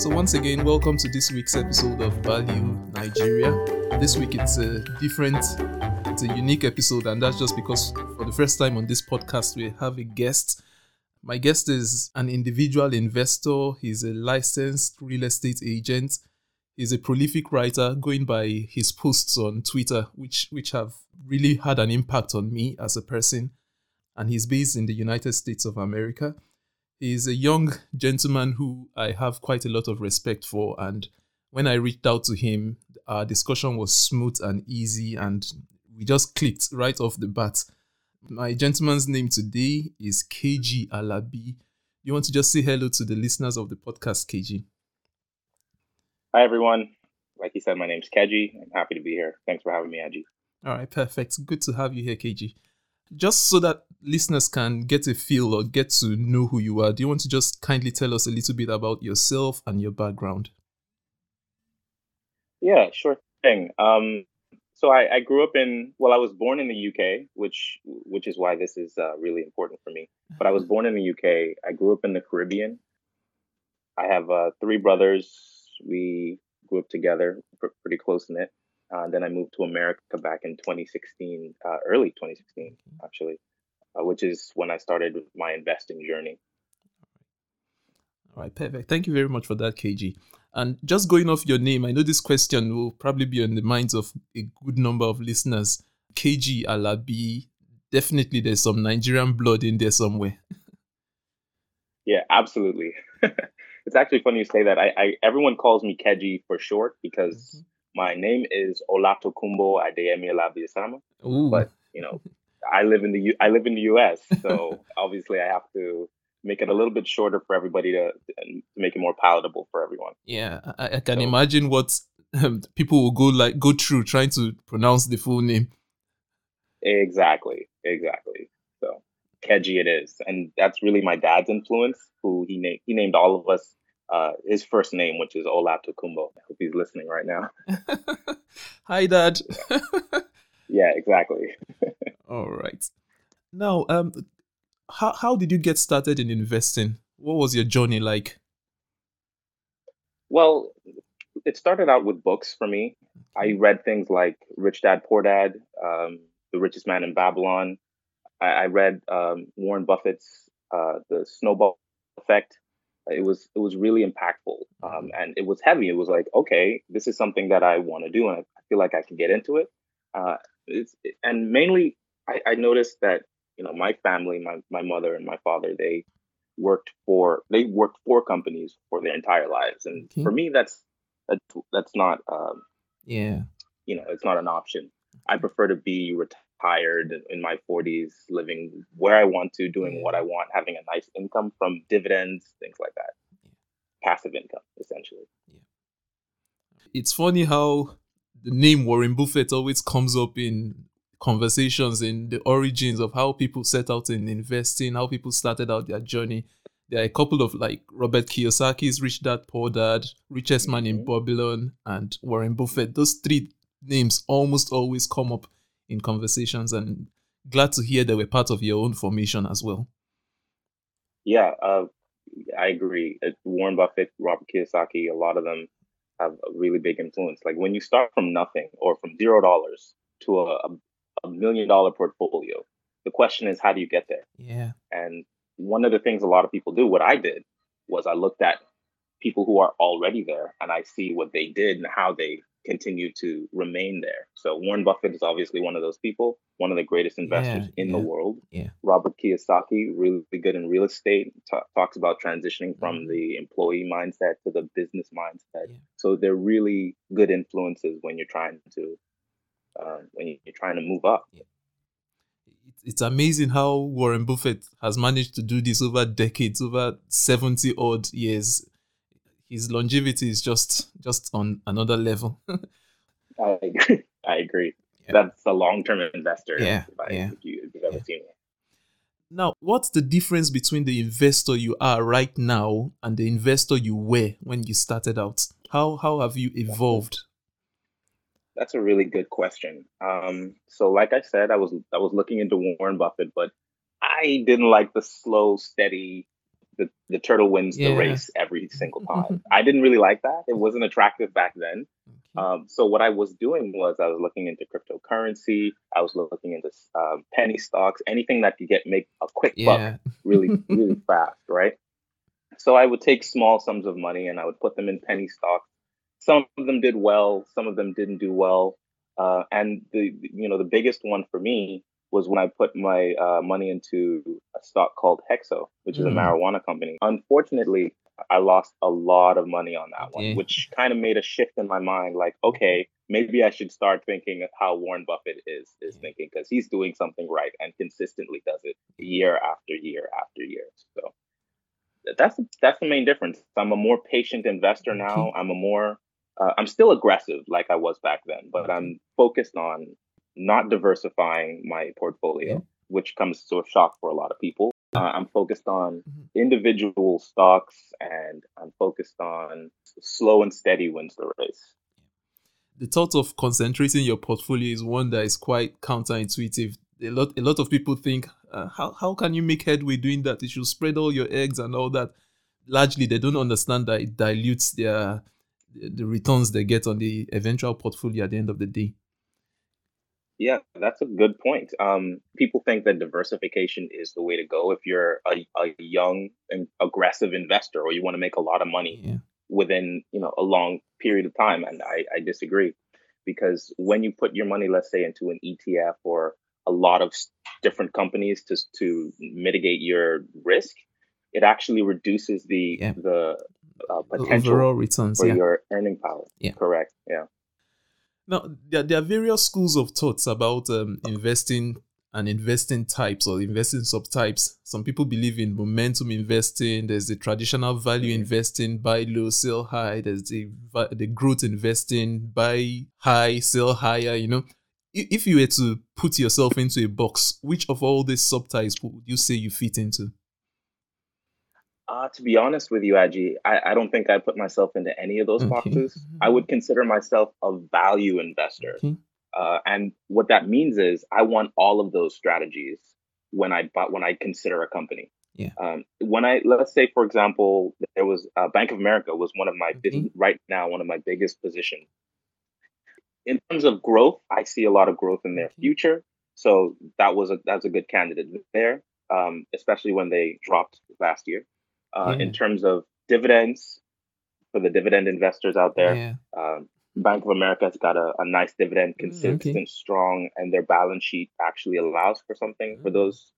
So, once again, welcome to this week's episode of Value Nigeria. This week it's a different, it's a unique episode, and that's just because for the first time on this podcast, we have a guest. My guest is an individual investor, he's a licensed real estate agent, he's a prolific writer going by his posts on Twitter, which, which have really had an impact on me as a person. And he's based in the United States of America. He's a young gentleman who I have quite a lot of respect for. And when I reached out to him, our discussion was smooth and easy, and we just clicked right off the bat. My gentleman's name today is KG Alabi. You want to just say hello to the listeners of the podcast, KG? Hi, everyone. Like you said, my name's KG. I'm happy to be here. Thanks for having me, Aji. All right, perfect. Good to have you here, KG just so that listeners can get a feel or get to know who you are, do you want to just kindly tell us a little bit about yourself and your background? Yeah, sure thing. Um, so I, I, grew up in well, I was born in the UK, which which is why this is uh, really important for me. But I was born in the UK. I grew up in the Caribbean. I have uh, three brothers. We grew up together, pretty close knit. Uh, then I moved to America back in 2016, uh, early 2016, actually, uh, which is when I started my investing journey. All right, perfect. Thank you very much for that, KG. And just going off your name, I know this question will probably be on the minds of a good number of listeners. KG Alabi, definitely there's some Nigerian blood in there somewhere. yeah, absolutely. it's actually funny you say that. I, I everyone calls me Keji for short because mm-hmm my name is Olatokunbo Adeyemi Alabiasama, but you know, I live in the U- I live in the U.S., so obviously I have to make it a little bit shorter for everybody to, to make it more palatable for everyone. Yeah, I, I can so, imagine what um, people will go like go through trying to pronounce the full name. Exactly, exactly. So Keji it is, and that's really my dad's influence. Who he named he named all of us uh, his first name, which is Olatokunbo. I hope he's listening right now. Hi, Dad. yeah, exactly. All right. Now, um, how how did you get started in investing? What was your journey like? Well, it started out with books for me. I read things like Rich Dad Poor Dad, um, The Richest Man in Babylon. I, I read um, Warren Buffett's uh, The Snowball Effect it was it was really impactful um, and it was heavy. It was like okay this is something that i want to do and i feel like i can get into it. Uh, it's, and mainly I, I, noticed that you know my family my, my mother and my father they worked for they worked for companies for their entire lives. And okay. for me that's that's, that's not um, yeah. you know it's not an option. I prefer to be retired tired in my 40s, living where I want to, doing what I want, having a nice income from dividends, things like that. Passive income, essentially. Yeah. It's funny how the name Warren Buffett always comes up in conversations in the origins of how people set out in investing, how people started out their journey. There are a couple of like Robert Kiyosaki's Rich Dad Poor Dad, Richest Man mm-hmm. in Babylon, and Warren Buffett. Those three names almost always come up in conversations and glad to hear they were part of your own formation as well. Yeah, uh, I agree. Warren Buffett, Robert Kiyosaki, a lot of them have a really big influence. Like when you start from nothing or from zero dollars to a, a million dollar portfolio, the question is, how do you get there? Yeah. And one of the things a lot of people do, what I did, was I looked at people who are already there and I see what they did and how they continue to remain there. So Warren Buffett is obviously one of those people, one of the greatest investors yeah, in yeah, the world. Yeah. Robert Kiyosaki, really good in real estate, t- talks about transitioning from mm-hmm. the employee mindset to the business mindset. So they're really good influences when you're trying to uh, when you're trying to move up. It's amazing how Warren Buffett has managed to do this over decades, over 70 odd years his longevity is just just on another level. I agree. I agree. Yeah. That's a long term investor. Yeah. If, I, yeah. if, you, if you've ever yeah. seen it. Now, what's the difference between the investor you are right now and the investor you were when you started out? How how have you evolved? That's a really good question. Um, so, like I said, I was I was looking into Warren Buffett, but I didn't like the slow, steady the, the turtle wins yeah. the race every single time. I didn't really like that. It wasn't attractive back then. Um, so what I was doing was I was looking into cryptocurrency. I was looking into um, penny stocks, anything that could get make a quick yeah. buck really really fast, right? So I would take small sums of money and I would put them in penny stocks. Some of them did well, some of them didn't do well. Uh, and the you know the biggest one for me was when I put my uh, money into a stock called Hexo, which mm. is a mm. marijuana company. Unfortunately, I lost a lot of money on that one, which kind of made a shift in my mind. Like, okay, maybe I should start thinking how Warren Buffett is is yeah. thinking because he's doing something right and consistently does it year after year after year. So that's that's the main difference. I'm a more patient investor now. I'm a more uh, I'm still aggressive like I was back then, but I'm focused on not diversifying my portfolio, yeah. which comes to a shock for a lot of people. Uh, I'm focused on mm-hmm. individual stocks and I'm focused on slow and steady wins the race. The thought of concentrating your portfolio is one that is quite counterintuitive. A lot, a lot of people think, uh, how, how can you make headway doing that? You should spread all your eggs and all that. Largely, they don't understand that it dilutes their the returns they get on the eventual portfolio at the end of the day. Yeah, that's a good point. Um, people think that diversification is the way to go if you're a, a young and aggressive investor or you want to make a lot of money yeah. within you know a long period of time. And I, I disagree because when you put your money, let's say, into an ETF or a lot of different companies to to mitigate your risk, it actually reduces the yeah. the uh, potential overall returns for yeah. your earning power. Yeah, correct. Yeah. Now, there, there are various schools of thoughts about um, investing and investing types or investing subtypes. Some people believe in momentum investing. There's the traditional value mm-hmm. investing, buy low, sell high. There's the the growth investing, buy high, sell higher. You know, if you were to put yourself into a box, which of all these subtypes would you say you fit into? Uh, to be honest with you, Aji, I, I, don't think I put myself into any of those okay. boxes. I would consider myself a value investor. Okay. Uh, and what that means is I want all of those strategies when I buy when I consider a company. Yeah. Um, when I let's say for example, there was uh, Bank of America was one of my okay. right now one of my biggest positions. In terms of growth, I see a lot of growth in their future. So that was a that's a good candidate there, um, especially when they dropped last year uh, in terms of dividends for the dividend investors out there. Yeah. Um, Bank of America has got a, a nice dividend, mm, consistent, okay. strong, and their balance sheet actually allows for something for mm. those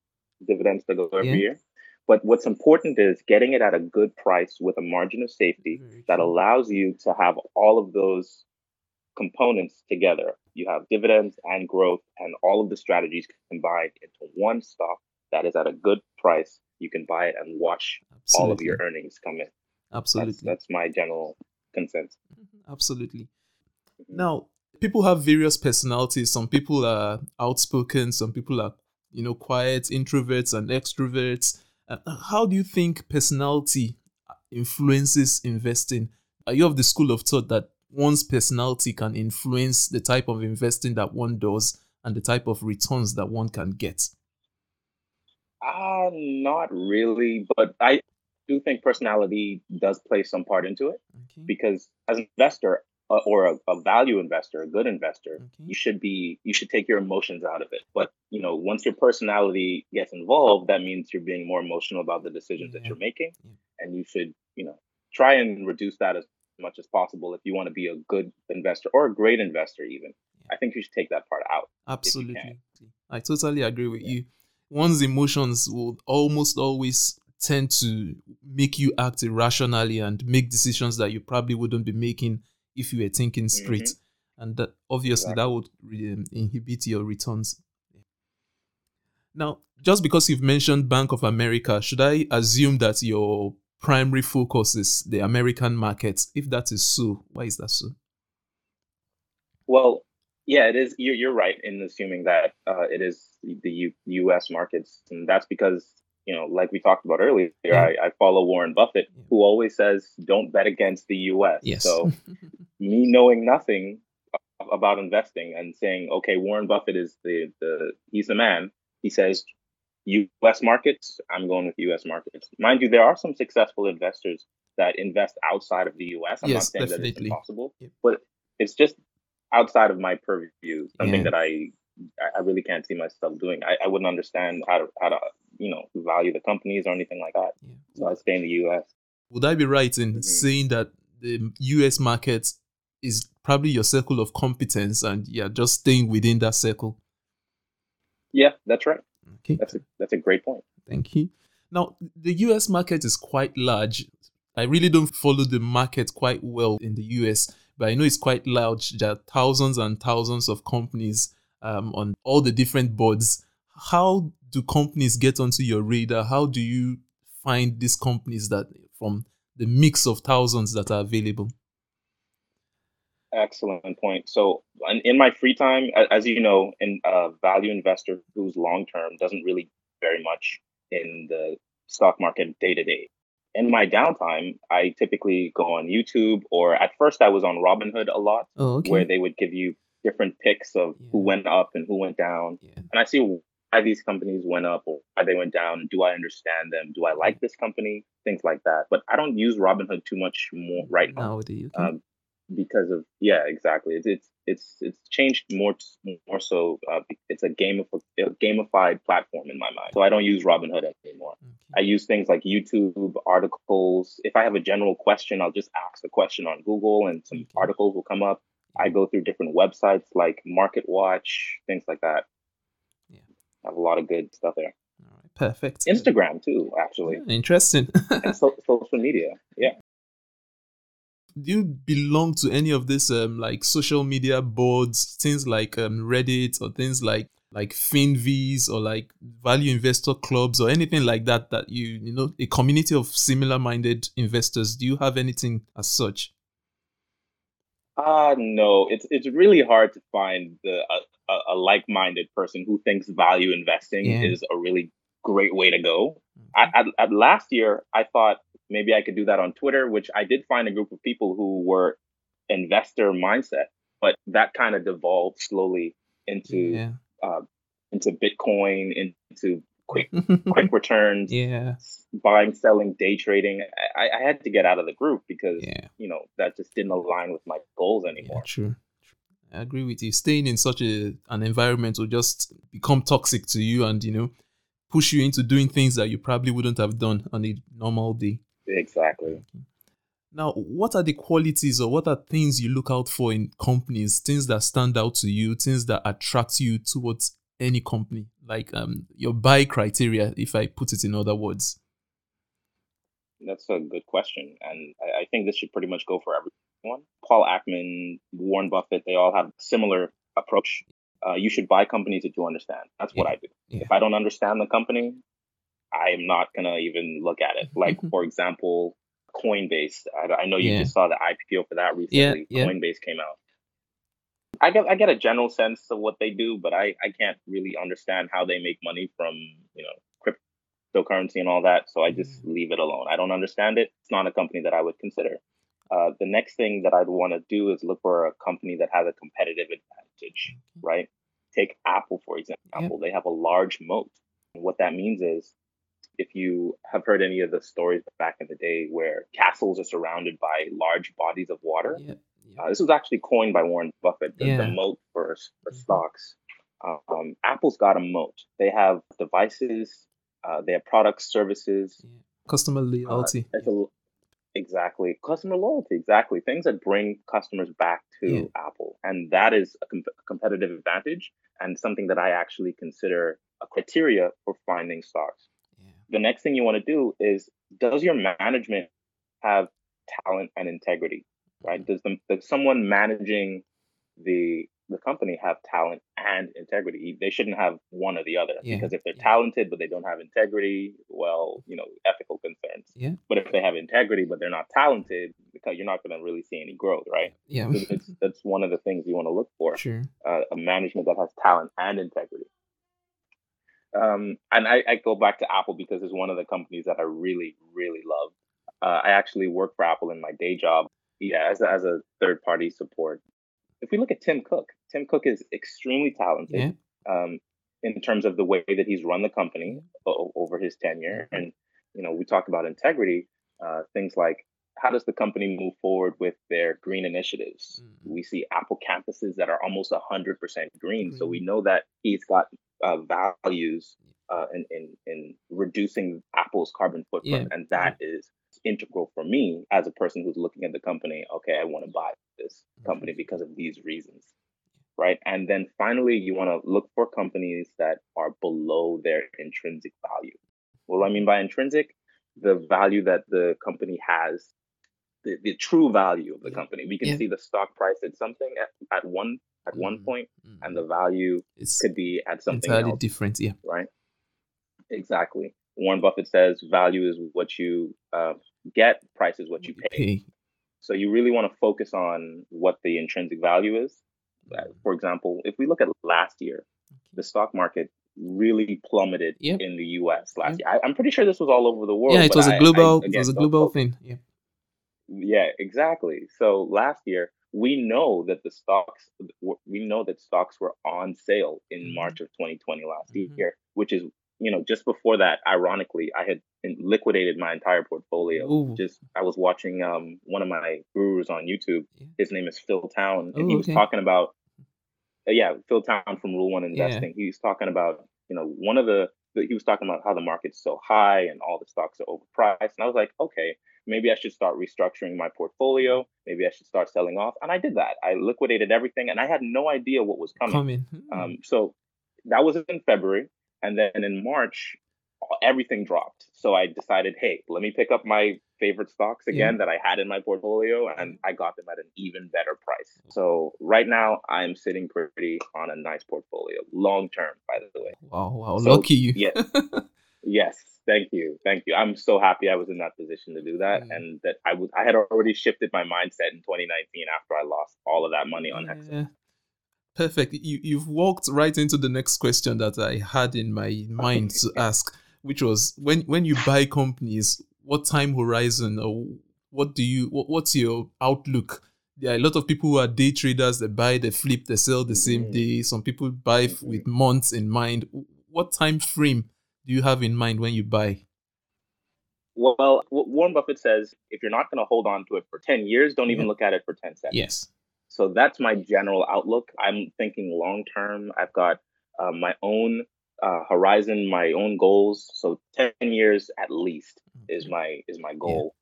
dividends to go every yeah. year. But what's important is getting it at a good price with a margin of safety that allows you to have all of those components together. You have dividends and growth and all of the strategies combined into one stock that is at a good price you can buy it and watch Absolutely. all of your earnings come in. Absolutely. That's, that's my general consensus. Mm-hmm. Absolutely. Mm-hmm. Now, people have various personalities. Some people are outspoken, some people are, you know, quiet, introverts and extroverts. Uh, how do you think personality influences investing? Are you of the school of thought that one's personality can influence the type of investing that one does and the type of returns that one can get? Uh, not really, but I do think personality does play some part into it okay. because as an investor uh, or a, a, value investor, a good investor, okay. you should be you should take your emotions out of it. But you know, once your personality gets involved, that means you're being more emotional about the decisions yeah. that you're making, yeah. and you should you know try and reduce that as much as possible if you want to be a good investor or a great investor even. Yeah. I think you should take that part out. Absolutely. I totally agree with you one's emotions will almost always tend to make you act irrationally and make decisions that you probably wouldn't be making if you were thinking straight. Mm-hmm. And that obviously exactly. that would um, inhibit your returns. Now, just because you've mentioned Bank of America, should I assume that your primary focus is the American market? If that is so, why is that so? Well, yeah, it is. You're, you're right in assuming that uh, it is the U- U.S. markets, and that's because you know, like we talked about earlier. I, I, follow Warren Buffett, who always says, "Don't bet against the U.S." Yes. So, me knowing nothing about investing and saying, "Okay, Warren Buffett is the the he's the man," he says, U.S. markets, I'm going with U.S. markets. Mind you, there are some successful investors that invest outside of the U.S. I'm Yes, not saying that it's definitely. impossible, Yep. but it's just outside of my purview. Something Yeah. that I I really can't see myself doing. I, I wouldn't understand how to how to you know value the companies or anything like that. Yeah. So I stay in the U.S. Would I be right in Mhm. saying that the US market is probably your circle of competence and you're just staying within that circle? Yeah, that's right. Okay. That's a that's a great point. Thank you. Now, the US market is quite large. I really don't follow the market quite well in the US, but I know it's quite large. There are thousands and thousands of companies um, on all the different boards. How do companies get onto your radar? How do you find these companies that from the mix of thousands that are available? Excellent point. So, in, my free time, as you know, in a value investor who's long term doesn't really very much in the stock market day to day. In my downtime, I typically go on YouTube, or at first I was on Robinhood a lot, Oh, okay. where they would give you different picks of who went up and who went down. yeah. And I see why these companies went up or why they went down. Do I understand them? Do I like this company? Things like that. But I don't use Robinhood too much more right now okay. um, because of yeah, exactly. It's it's it's it's changed more more so. Uh, it's a game of a gamified platform in my mind. So I don't use Robinhood anymore. I use things like YouTube articles. If I have a general question, I'll just ask the question on Google, and some Okay. articles will come up. I go through different websites like Market Watch, things like that. Yeah. I have a lot of good stuff there. All right. Perfect. Instagram too, actually, interesting. and so, social media. Yeah. Do you belong to any of these um like social media boards things like um reddit or things like like finviz or like value investor clubs or anything like that that you you know a community of similar minded investors do you have anything as such Uh no, it's it's really hard to find the a, a, a like-minded person who thinks value investing Yeah. is a really great way to go. I, at, at last year, I thought maybe I could do that on Twitter, which I did find a group of people who were investor mindset, but that kind of devolved slowly into yeah. uh, into Bitcoin, into quick quick returns, yeah. buying, selling, day trading. I, I had to get out of the group because yeah. you know that just didn't align with my goals yeah anymore. true. I agree with you. Staying in such a an environment will just become toxic to you and you know push you into doing things that you probably wouldn't have done on a normal day Exactly. Now, what are the qualities or what are things you look out for in companies, things that stand out to you, things that attract you towards any company? Like um, your buy criteria, if I put it in other words. That's a good question, and I, I think this should pretty much go for everyone. Paul Ackman, Warren Buffett, they all have similar approach. Uh, you should buy companies that you understand. That's what I do. Yeah. If I don't understand the company, I am not gonna even look at it. Like for example, Coinbase. I, I know you Yeah. just saw the IPO for that recently. Yeah, yeah. Coinbase came out. I get I get a general sense of what they do, but I, I can't really understand how they make money from you know cryptocurrency and all that. So I just Mm. leave it alone. I don't understand it. It's not a company that I would consider. Uh, the next thing that I'd want to do is look for a company that has a competitive advantage, right? Take Apple for example. They have a large moat. What that means is if you have heard any of the stories back in the day where castles are surrounded by large bodies of water, Yeah. uh, this was actually coined by Warren Buffett, the, the moat for, for Mhm. stocks. Um, Apple's got a moat. They have devices, uh, they have products, services. yeah. Customer loyalty. Uh, it's a- exactly. Customer loyalty, exactly. Things that bring customers back to Yeah. Apple. And that is a com- competitive advantage and something that I actually consider a criteria for finding stocks yeah. The next thing you want to do is does your management have talent and integrity right does the, does someone managing the the company have talent and integrity they shouldn't have one or the other Yeah, because if they're yeah. talented but they don't have integrity well you know ethical concerns Yeah. but if they have integrity but they're not talented because you're not going to really see any growth right Yeah. So that's one of the things you want to look for sure. uh, a management that has talent and integrity. Um, and I, I go back to Apple because it's one of the companies that I really, really love. Uh, I actually work for Apple in my day job, yeah, as a, as a third party support. If we look at Tim Cook, Tim Cook is extremely talented. Yeah. Um, in terms of the way that he's run the company o- over his tenure. And, you know, we talk about integrity, uh, things like how does the company move forward with their green initiatives? Mm-hmm. We see Apple campuses that are almost 100% green. Mm-hmm. So we know that he's got uh, values uh, in, in, in reducing Apple's carbon footprint. Yeah. And that is integral for me as a person who's looking at the company. Okay, I want to buy this company mm-hmm. because of these reasons. Right. And then finally, you want to look for companies that are below their intrinsic value. What do I mean by intrinsic? The value that the company has the, the true value of the company. We can yeah. see the stock price at something at, at one at mm one point, mm and the value it's could be at something entirely else, different. Yeah, right. Exactly. Warren Buffett says value is what you uh, get, price is what you pay. pay. So you really want to focus on what the intrinsic value is. Uh, for example, if we look at last year, the stock market really plummeted yep. in the U.S. last yep. year. I, am pretty sure this was all over the world. Yeah, it was a global. I, I, again, it was a global thing. Yeah. Yeah, exactly. So last year, we know that the stocks, we know that stocks were on sale in mm-hmm. March of 2020 last mm-hmm. year, which is, you know, just before that, ironically, I had liquidated my entire portfolio. Ooh. Just, I was watching um one of my gurus on YouTube. Yeah. His name is Phil Town, and Ooh, he was okay. talking about, uh, yeah, Phil Town from Rule One Investing. Yeah. He was talking about, you know, one of the, the he was talking about how the market's so high and all the stocks are overpriced, and I was like, okay, maybe I should start restructuring my portfolio. Maybe I should start selling off. And I did that. I liquidated everything and I had no idea what was coming. coming. Hmm. Um, so that was in February. And then in March, everything dropped. So I decided, hey, let me pick up my favorite stocks again yeah. that I had in my portfolio and I got them at an even better price. So right now I'm sitting pretty on a nice portfolio, long term, by the way. Wow, wow, so, lucky you. yeah. Yes, thank you, thank you. I'm so happy I was in that position to do that, mm. and that I was I had already shifted my mindset in 2019 after I lost all of that money on. Yeah. Perfect. You you've walked right into the next question that I had in my mind to ask, which was when when you buy companies, what time horizon or what do you what, what's your outlook? There are a lot of people who are day traders. They buy, they flip, they sell the mm-hmm. same day. Some people buy mm-hmm. with months in mind. What time frame do you have in mind when you buy? Well, Warren Buffett says if you're not going to hold on to it for 10 years, don't even look at it for 10 seconds. Yes. So that's my general outlook. I'm thinking long term. I've got uh, my own uh, horizon, my own goals. So 10 years at least is my is my goal.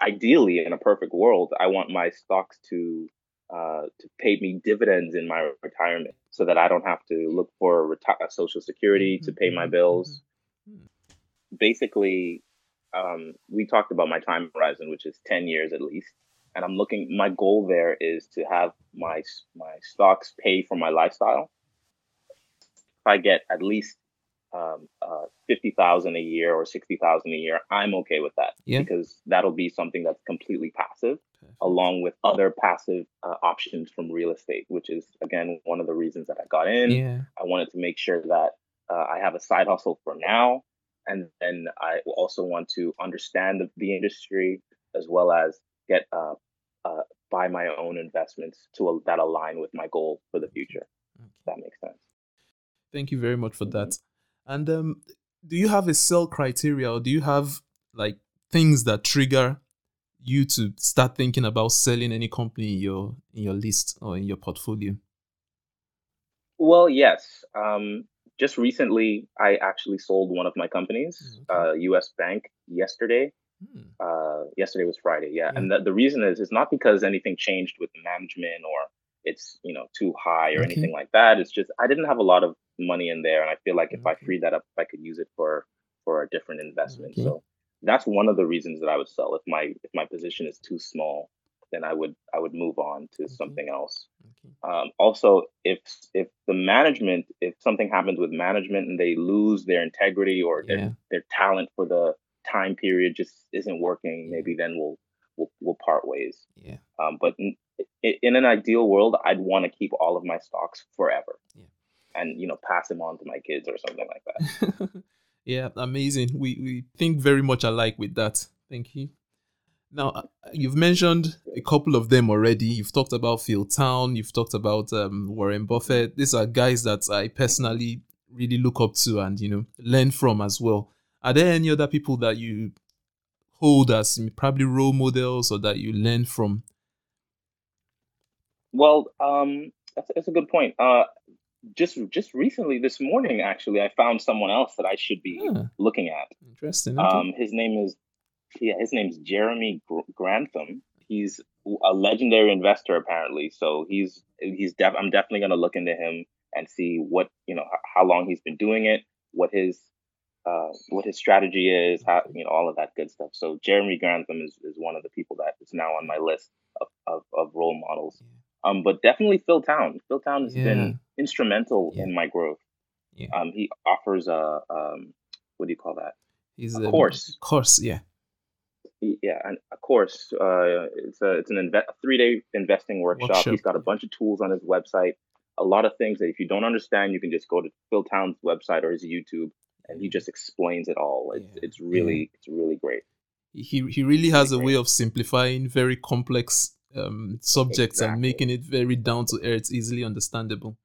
Yeah. Ideally, in a perfect world, I want my stocks to uh, to pay me dividends in my retirement, so that I don't have to look for reti- social security mm-hmm. to pay my bills. Mm-hmm basically, um, we talked about my time horizon, which is 10 years at least. And I'm looking, my goal there is to have my, my stocks pay for my lifestyle. If I get at least um, uh, 50,000 a year or 60,000 a year, I'm okay with that yeah. because that'll be something that's completely passive along with other passive uh, options from real estate, which is again, one of the reasons that I got in. Yeah. I wanted to make sure that uh, I have a side hustle for now and then I also want to understand the, the industry as well as get uh, uh, buy my own investments to that align with my goal for the future. Okay. that makes sense. Thank you very much for that. And um, do you have a sell criteria, or do you have like things that trigger you to start thinking about selling any company in your in your list or in your portfolio? Well, yes. Um, just recently, I actually sold one of my companies, mm, okay. uh, U.S. Bank, yesterday. Hmm. Uh, yesterday was Friday, yeah. And the, the reason is, it's not because anything changed with management or it's you know too high or okay. anything like that. It's just I didn't have a lot of money in there, and I feel like if I freed that up, I could use it for for a different investment. So that's one of the reasons that I would sell if my if my position is too small then I would I would move on to okay. something else. Um, also, if if the management, if something happens with management and they lose their integrity or yeah. their their talent for the time period just isn't working, maybe then we'll we'll, we'll part ways. Yeah. Um, but in, in an ideal world, I'd want to keep all of my stocks forever. Yeah. And you know, pass them on to my kids or something like that. yeah, amazing. We we think very much alike with that. Thank you. Now, uh, you've mentioned a couple of them already. You've talked about Phil Town, you've talked about um, Warren Buffett. These are guys that I personally really look up to and you know learn from as well. Are there any other people that you hold as probably role models or that you learn from? Well, um, that's, that's a good point. Uh, just just recently, this morning, actually, I found someone else that I should be Ah, looking at. interesting. Um, his name is yeah, his name's Jeremy Grantham. He's a legendary investor apparently. So he's he's def- I'm definitely gonna look into him and see what you know how long he's been doing it, what his uh, what his strategy is, how you know all of that good stuff. So Jeremy Grantham is, is one of the people that is now on my list of, of, of role models. Um, but definitely Phil Town. Phil Town has Yeah. been instrumental Yeah. in my growth. Yeah. Um, he offers a um, what do you call that? He's a a course. Course, yeah. Yeah, and of course. Uh, it's a it's an inve- three day investing workshop. Workshop. He's got a bunch of tools on his website. A lot of things that if you don't understand, you can just go to Phil Town's website or his YouTube, and he just explains it all. It's Yeah, it's really it's really great. he he really has a Great. way of simplifying very complex um, subjects and making it very down to earth, easily understandable.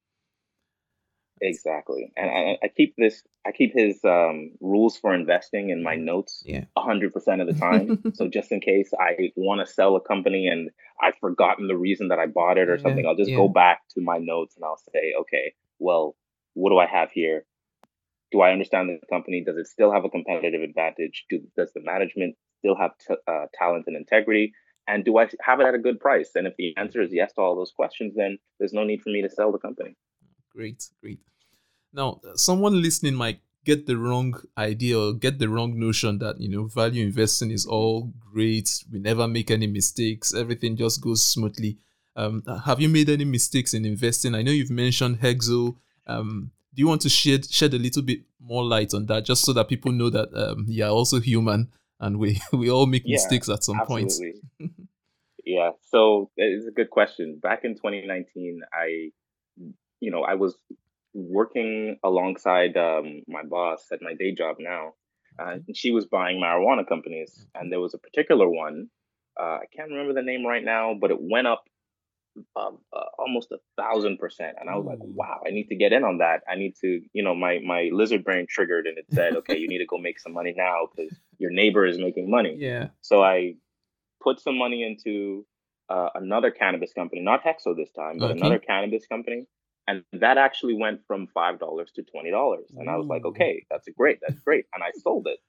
Exactly, and I, I keep this. I keep his um, rules for investing in my notes Yeah. hundred percent of the time. so just in case I want to sell a company and I've forgotten the reason that I bought it or Yeah, something, I'll just yeah. go back to my notes and I'll say, okay, well, what do I have here? Do I understand the company? Does it still have a competitive advantage? Do, does the management still have t- uh, talent and integrity? And do I have it at a good price? And if the answer is yes to all those questions, then there's no need for me to sell the company. Great, great. Now, someone listening might get the wrong idea or get the wrong notion that you know value investing is all great. We never make any mistakes. Everything just goes smoothly. Um, have you made any mistakes in investing? I know you've mentioned Hexo. Um, do you want to shed shed a little bit more light on that, just so that people know that um, you are also human and we we all make Yeah, mistakes at some point. Yeah. So it's a good question. Back in 2019, I, you know, I was working alongside um, my boss at my day job now. Uh, and she was buying marijuana companies, and there was a particular one. Uh, I can't remember the name right now, but it went up um, uh, almost a thousand percent, and I was like, "Wow, I need to get in on that. I need to, you know, my my lizard brain triggered, and it said, "Okay, you need to go make some money now because your neighbor is making money." Yeah. So I put some money into uh, another cannabis company, not Hexo this time, but Okay. another cannabis company. And that actually went from $5 to $20. And I was like, okay, that's great. That's great. And I sold it.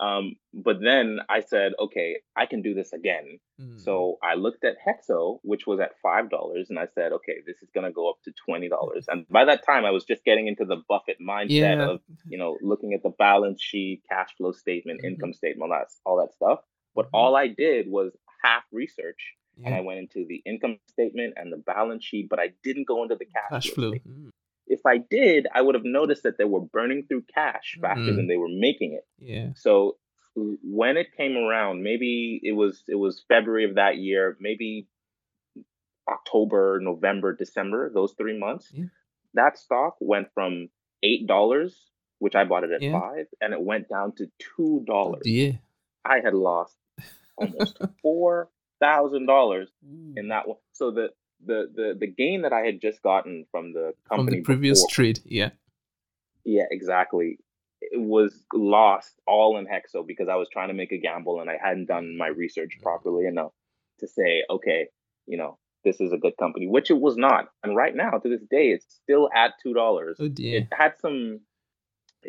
Um, but then I said, okay, I can do this again. Mm. So I looked at Hexo, which was at $5. And I said, okay, this is going to go up to $20. And by that time, I was just getting into the Buffett mindset Yeah. of, you know, looking at the balance sheet, cash flow statement, Mhm. income statement, all that, all that stuff. But Mhm. all I did was half research and Yeah. I went into the income statement and the balance sheet, but I didn't go into the cash, Cash flow. Mm. If I did, I would have noticed that they were burning through cash faster Mhm. than they were making it. Yeah. So when it came around, maybe it was it was February of that year, maybe October, November, December, those three months. Yeah. That stock went from eight dollars, which I bought it at Yeah. five, and it went down to two dollars. Yeah. I had lost almost four thousand dollars mm. in that one. So the the the the gain that I had just gotten from the From the previous before, trade. Yeah. yeah, exactly, it was lost all in Hexo because I was trying to make a gamble and I hadn't done my research mm. properly enough to say, okay, you know, this is a good company, which it was not. And right now, to this day, it's still at two dollars. Oh dear. It had some.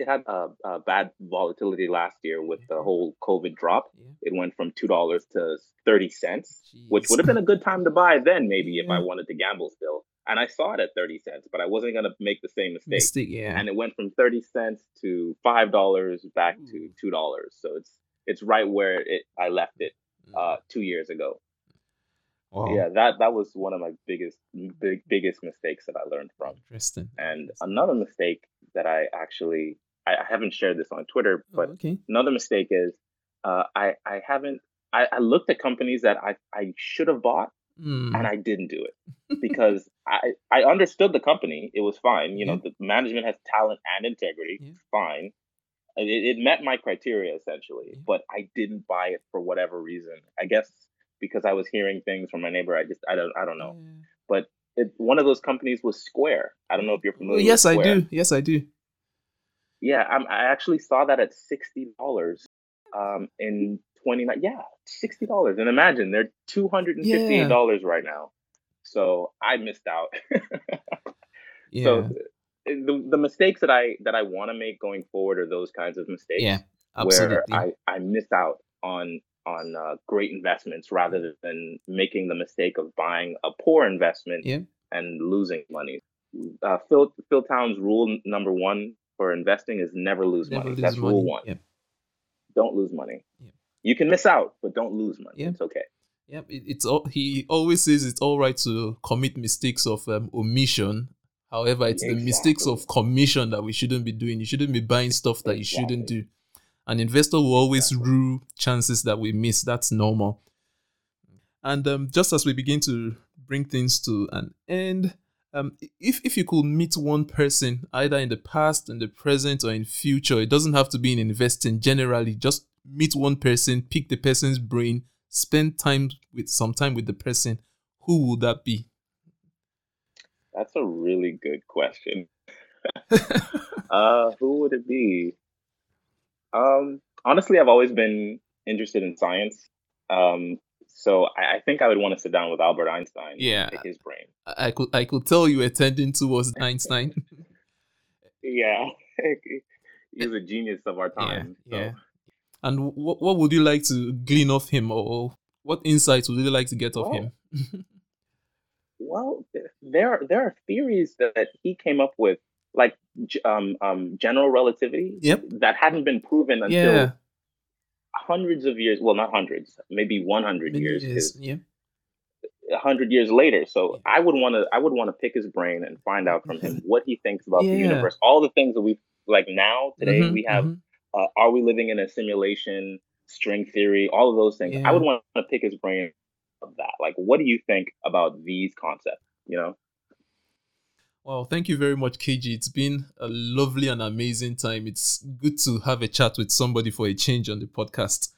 It had a, a bad volatility last year with the whole COVID drop. Yeah. It went from two dollars to thirty cents which would have been a good time to buy then, maybe if I wanted to gamble still. And I saw it at 30 cents, but I wasn't going to make the same mistake. mistake. Yeah. And it went from 30 cents to $5 back to $2. So it's it's right where it I left it Mm. uh, 2 years ago. wow. Yeah, that that was one of my biggest big, biggest mistakes that I learned from. Interesting. And Interesting. another mistake that I actually I, I haven't shared this on Twitter, Oh, but okay. another mistake is uh, I I haven't I, I looked at companies that I, I should have bought Mm. and I didn't do it because I I understood the company. It was fine. You know, the management has talent and integrity. Yeah. Fine. It, it met my criteria essentially, Yeah. but I didn't buy it for whatever reason. I guess because I was hearing things from my neighbor. I just I don't I don't know. Yeah. But it, one of those companies was Square. I don't know if you're Oh, familiar. yes, I do. Yes, I do. Yeah, I'm, I actually saw that at sixty dollars um, in twenty nine. Yeah, sixty dollars, and imagine they're two hundred and fifty eight dollars yeah. right now. So I missed out. yeah. So the the mistakes that I that I want to make going forward are those kinds of mistakes. Yeah, absolutely. Where I I missed out on on uh, great investments rather than making the mistake of buying a poor investment yeah. and losing money. Uh, Phil Phil Town's rule number one for investing is never lose never money. Lose That's money. rule one. Yep. Don't lose money. Yep. You can miss out, but don't lose money. Yep. It's okay. Yep, it, it's all, he always says it's all right to commit mistakes of um, omission. However, it's exactly. the mistakes of commission that we shouldn't be doing. You shouldn't be buying stuff that exactly. you shouldn't do. An investor will always exactly. rule chances that we miss. That's normal. And um, just as we begin to bring things to an end, um, if if you could meet one person either in the past, in the present, or in future, it doesn't have to be in investing. Generally, just meet one person, pick the person's brain, spend time with some time with the person. Who would that be? That's a really good question. uh, who would it be? Um, honestly, I've always been interested in science. Um, so I, I, think I would want to sit down with Albert Einstein. Yeah, his brain. I could I could tell you attending towards Einstein. yeah, he's a genius of our time. Yeah. So. yeah. And what what would you like to glean off him, or what insights would you like to get off well, him? well, there there are theories that he came up with, like um, um, general relativity, yep. that hadn't been proven until yeah hundreds of years well not hundreds maybe 100 Many years, years yeah hundred years later. So. I would want to I would want to pick his brain and find out from him what he thinks about yeah. the universe. All the things that we like now today mm-hmm, we have. Mm-hmm. Uh, are we living in a simulation? String theory, all of those things. Yeah. I would want to pick his brain of that. Like, what do you think about these concepts? You know. Well, thank you very much, KG. It's been a lovely and amazing time. It's good to have a chat with somebody for a change on the podcast.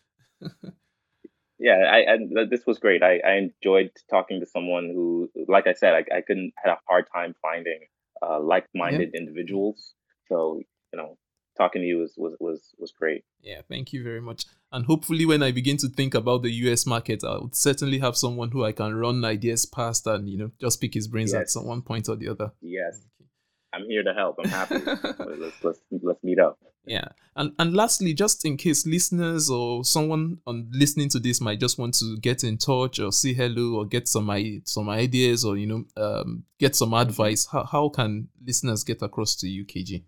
yeah, I, I, this was great. I, I enjoyed talking to someone who, like I said, I, I couldn't had a hard time finding uh, like-minded yeah. individuals. So you know, talking to you was, was was was great. Yeah, thank you very much. And hopefully, when I begin to think about the U.S. market, I would certainly have someone who I can run ideas past and you know just pick his brains yes. at some one point or the other. Yes, I'm here to help. I'm happy. let's let's let's meet up. Yeah, and and lastly, just in case listeners or someone on listening to this might just want to get in touch or say hello or get some some ideas or you know um, get some mm-hmm. advice, how how can listeners get across to you, UKG?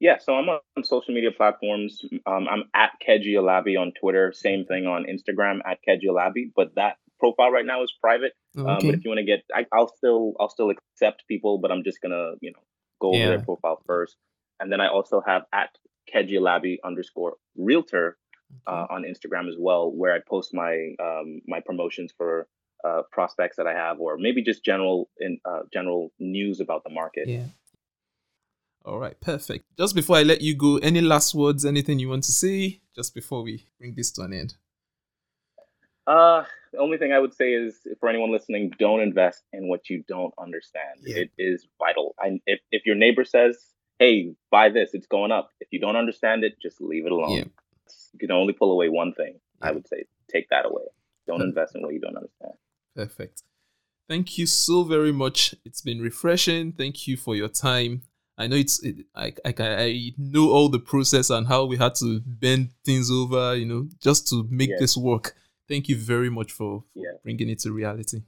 Yeah, so I'm on social media platforms. Um, I'm at Keji Alabi on Twitter. Same thing on Instagram at Keji Alabi. But that profile right now is private. Okay. Um, but if you want to get, I, will still I'll still accept people, but I'm just gonna you know go over their profile first, and then I also have at Kejilabi underscore realtor uh, on Instagram as well, where I post my um, my promotions for uh, prospects that I have, or maybe just general in uh, general news about the market. Yeah. All right, perfect. Just before I let you go, any last words, anything you want to say, just before we bring this to an end? Uh, the only thing I would say is for anyone listening, don't invest in what you don't understand. Yeah. It is vital. And if, if your neighbor says, hey, buy this, it's going up. If you don't understand it, just leave it alone. Yeah. You can only pull away one thing. I would say take that away. Don't invest in what you don't understand. Perfect. Thank you so very much. It's been refreshing. Thank you for your time. I know it's it, I, I I know all the process and how we had to bend things over, you know, just to make this work. Thank you very much for, for yeah. bringing it to reality.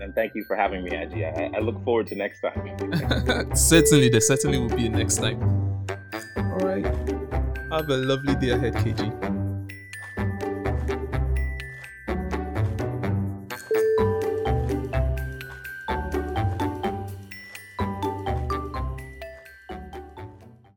And thank you for having me, Aji. I, I look forward to next time. certainly, there certainly will be a next time. All right. Have a lovely day ahead, KG.